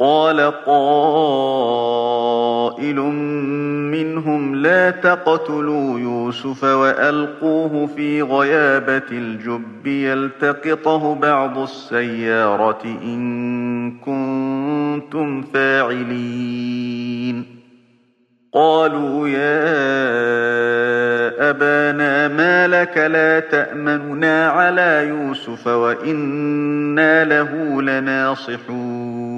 قال قائل منهم لا تقتلوا يوسف وألقوه في غيابة الجب يلتقطه بعض السيارة إن كنتم فاعلين. قالوا يا أبانا ما لك لا تأمننا على يوسف وإنا له لناصحون.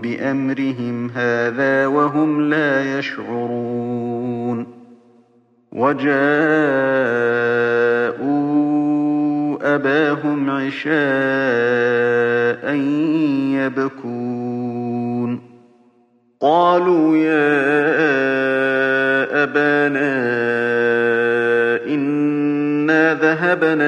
بأمرهم هذا وهم لا يشعرون وجاءوا أباهم عشاء يبكون قالوا يا أبانا إن إنا ذهبنا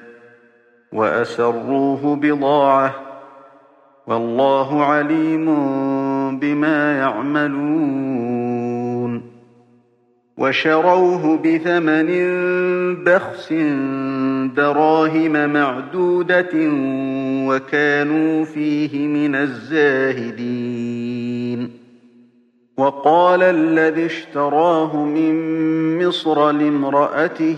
وأسروه بضاعة والله عليم بما يعملون وشروه بثمن بخس دراهم معدودة وكانوا فيه من الزاهدين وقال الذي اشتراه من مصر لامرأته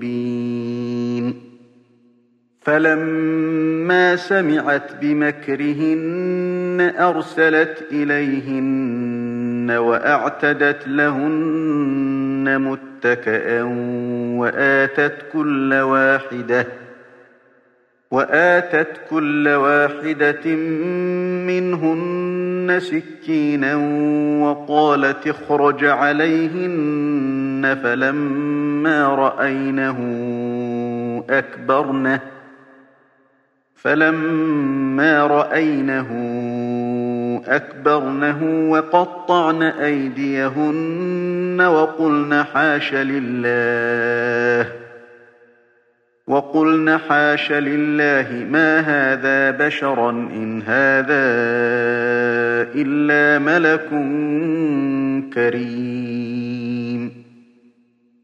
مبين فلما سمعت بمكرهن أرسلت إليهن وأعتدت لهن متكئا وآتت كل واحدة وآتت كل واحدة منهن سكينا وقالت اخرج عليهن فلما رأينه أكبرنه فلما رأينه أكبرنه وقطعن أيديهن وقلن حاش لله وقلن حاش لله ما هذا بشرا إن هذا إلا ملك كريم.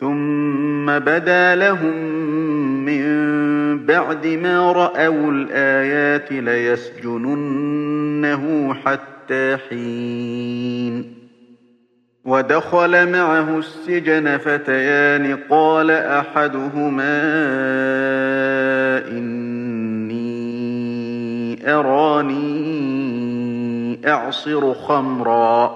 ثم بدا لهم من بعد ما رأوا الآيات ليسجننه حتى حين ودخل معه السجن فتيان قال أحدهما إني أراني أعصر خمرا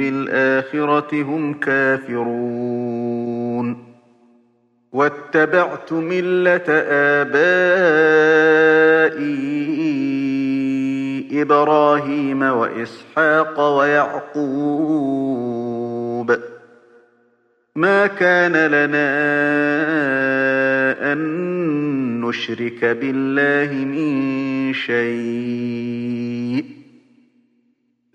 بالآخرة هم كافرون. واتبعت ملة آبائي إبراهيم وإسحاق ويعقوب. ما كان لنا أن نشرك بالله من شيء.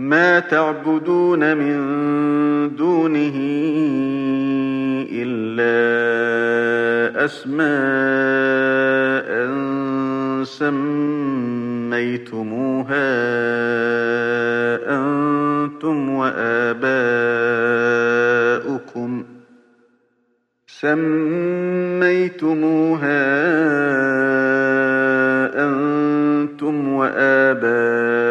ما تعبدون من دونه إلا أسماء سميتموها أنتم وآباؤكم سميتموها أنتم وآباؤكم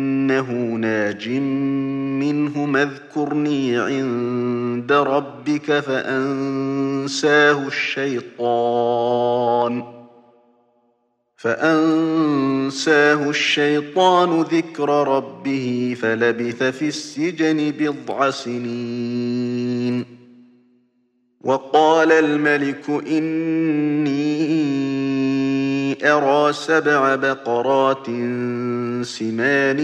أنه ناج منه اذكرني عند ربك فأنساه الشيطان. فأنساه الشيطان ذكر ربه فلبث في السجن بضع سنين. وقال الملك إني أرى سبع بقرات سمان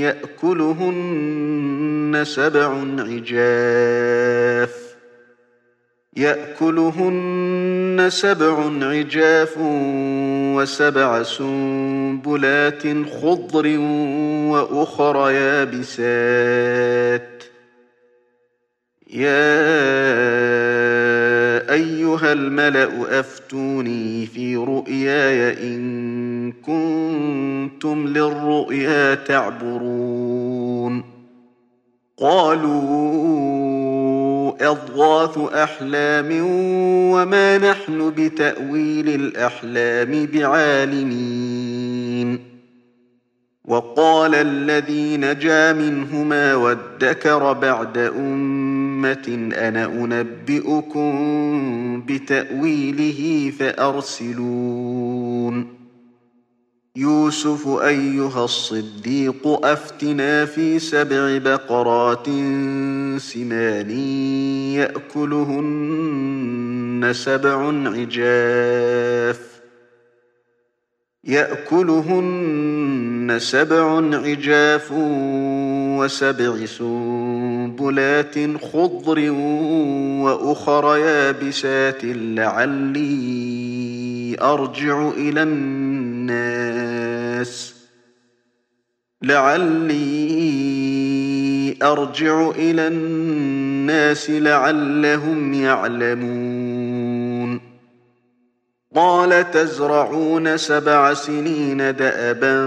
يأكلهن سبع عجاف يأكلهن سبع عجاف وسبع سنبلات خضر وأخر يابسات. يا أيها الملأ أفتوني في رؤياي إن كنتم للرؤيا تعبرون. قالوا أضغاث أحلام وما نحن بتأويل الأحلام بعالمين. وقال الذي نجا منهما وادكر بعد أمة أنا أنبئكم بتأويله فأرسلون. يوسف أيها الصديق أفتنا في سبع بقرات سمان يأكلهن سبع عجاف. يأكلهن سبع عجاف وسبع سنبلات خضر وأخر يابسات لعلي أرجع إلى الناس. لعلي أرجع إلى الناس لعلهم يعلمون. قال تزرعون سبع سنين دأبا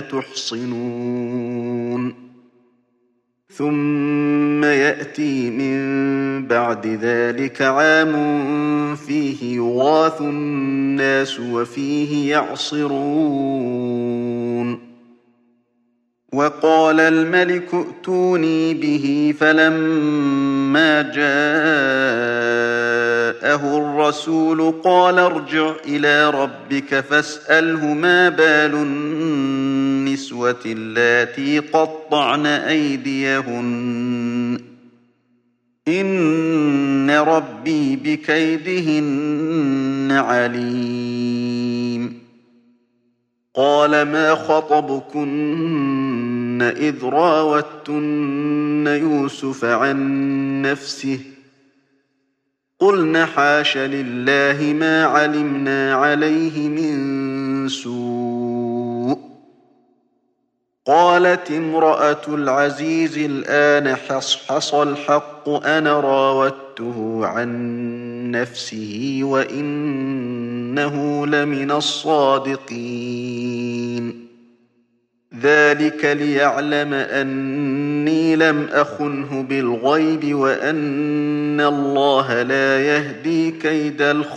تحصنون. ثم يأتي من بعد ذلك عام فيه يغاث الناس وفيه يعصرون. وقال الملك ائتوني به فلما جاءه الرسول قال ارجع إلى ربك فاسأله ما بال النسوة اللاتي قطعن أيديهن. إن ربي بكيدهن عليم. قال ما خطبكن إذ راوتن يوسف عن نفسه؟ قلن حاش لله ما علمنا عليه من سوء. قالت امرأة العزيز الآن حصحص الحق أنا راودته عن نفسه وإنه لمن الصادقين. ذلك ليعلم أني لم أخنه بالغيب وأن الله لا يهدي كيد الخائنين.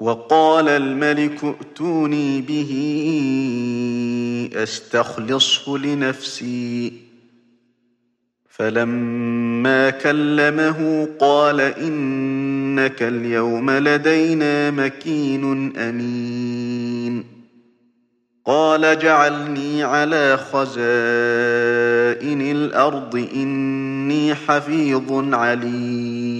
وقال الملك ائتوني به أستخلصه لنفسي. فلما كلمه قال إنك اليوم لدينا مكين أمين. قال جعلني على خزائن الأرض إني حفيظ عليم.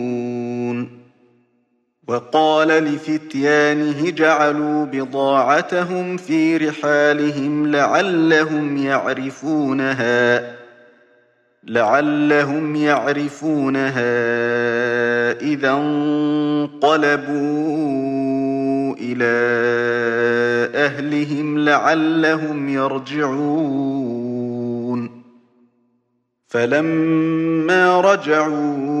وقال لفتيانه جعلوا بضاعتهم في رحالهم لعلهم يعرفونها لعلهم يعرفونها إذا انقلبوا إلى أهلهم لعلهم يرجعون. فلما رجعوا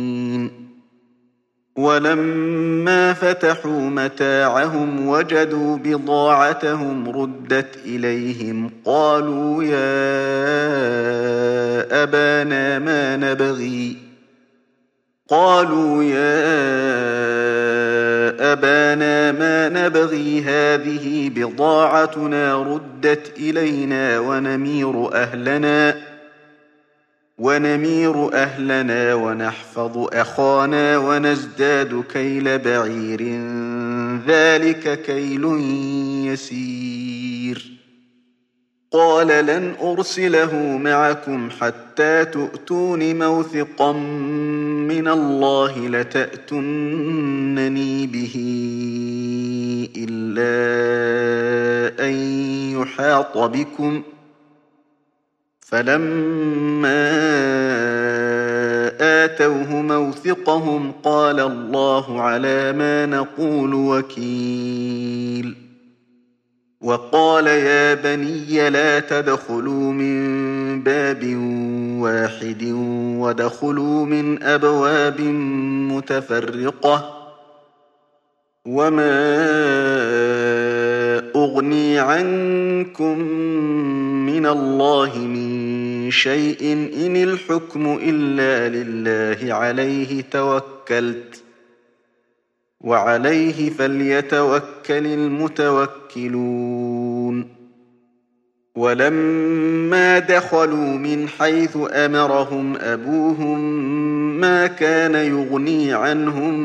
ولما فتحوا متاعهم وجدوا بضاعتهم ردت إليهم قالوا يا أبانا ما نبغي؟ قالوا يا أبانا ما نبغي؟ هذه بضاعتنا ردت إلينا ونمير أهلنا. ونمير أهلنا ونحفظ أخانا ونزداد كيل بعير. ذلك كيل يسير. قال لن أرسله معكم حتى تؤتون موثقا من الله لتأتنني به إلا أن يحاط بكم فلما آتوه موثقهم قال الله على ما نقول وكيل. وقال يا بني لا تدخلوا من باب واحد ودخلوا من أبواب متفرقة. وما أغني عنكم من الله من شيء إن الحكم إلا لله عليه توكلت وعليه فليتوكل المتوكلون ولما دخلوا من حيث أمرهم أبوهم ما كان يغني عنهم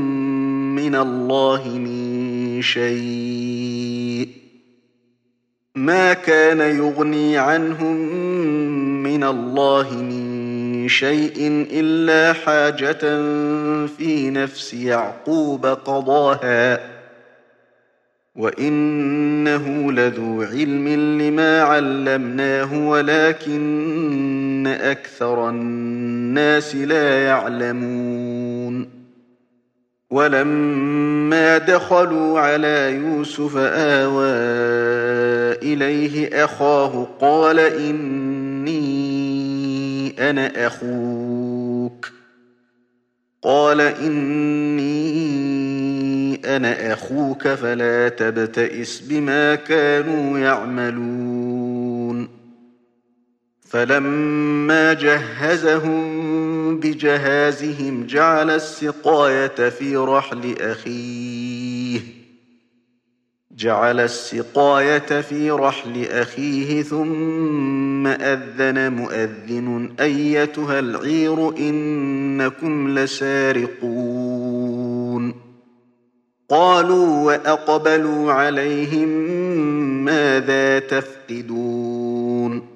من الله من شيء ما كان يغني عنهم من الله من شيء إلا حاجة في نفس يعقوب قضاها. وإنه لذو علم لما علمناه ولكن أكثر الناس لا يعلمون. ولما دخلوا على يوسف آوى إليه أخاه قال إني أنا أخوك. قال إني أنا أخوك فلا تبتئس بما كانوا يعملون. فلما جهزهم بجهازهم جعل السقاية في رحل أخيه. جعل السقاية في رحل أخيه ثم أذن مؤذن أيتها العير إنكم لسارقون. قالوا وأقبلوا عليهم ماذا تفقدون؟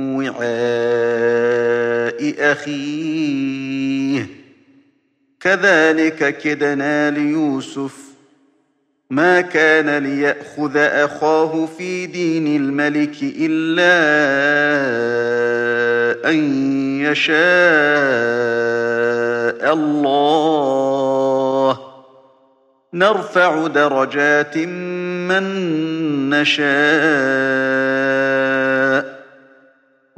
وعاء أخيه. كذلك كدنا ليوسف. ما كان ليأخذ أخاه في دين الملك إلا أن يشاء الله. نرفع درجات من نشاء.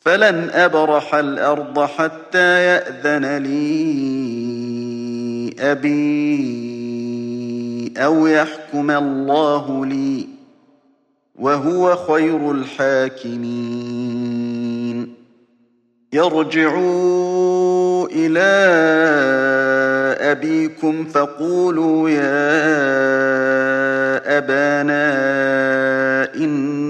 فلن أبرح الأرض حتى يأذن لي أبي أو يحكم الله لي وهو خير الحاكمين. يرجعوا إلى أبيكم فقولوا يا أبانا إن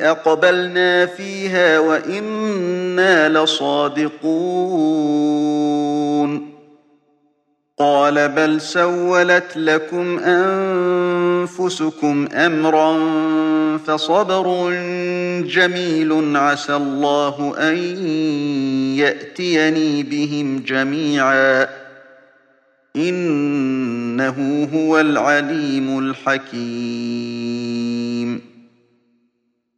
أقبلنا فيها وإنا لصادقون. قال بل سولت لكم أنفسكم أمرا فصبر جميل عسى الله أن يأتيني بهم جميعا. إنه هو العليم الحكيم.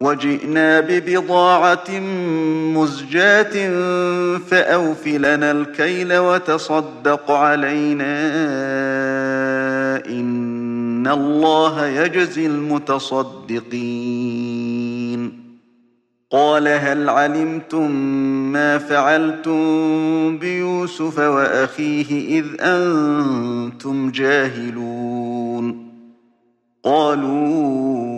وجئنا ببضاعة مزجاة فأوف لنا الكيل وتصدق علينا إن الله يجزي المتصدقين. قال هل علمتم ما فعلتم بيوسف وأخيه إذ أنتم جاهلون؟ قالوا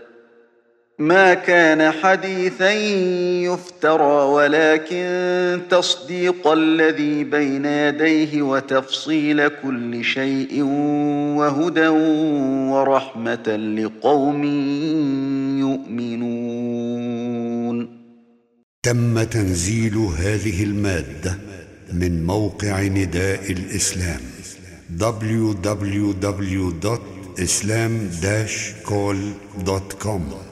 ما كان حديثا يفترى ولكن تصديق الذي بين يديه وتفصيل كل شيء وهدى ورحمة لقوم يؤمنون. تم تنزيل هذه المادة من موقع نداء الإسلام www.islam-call.com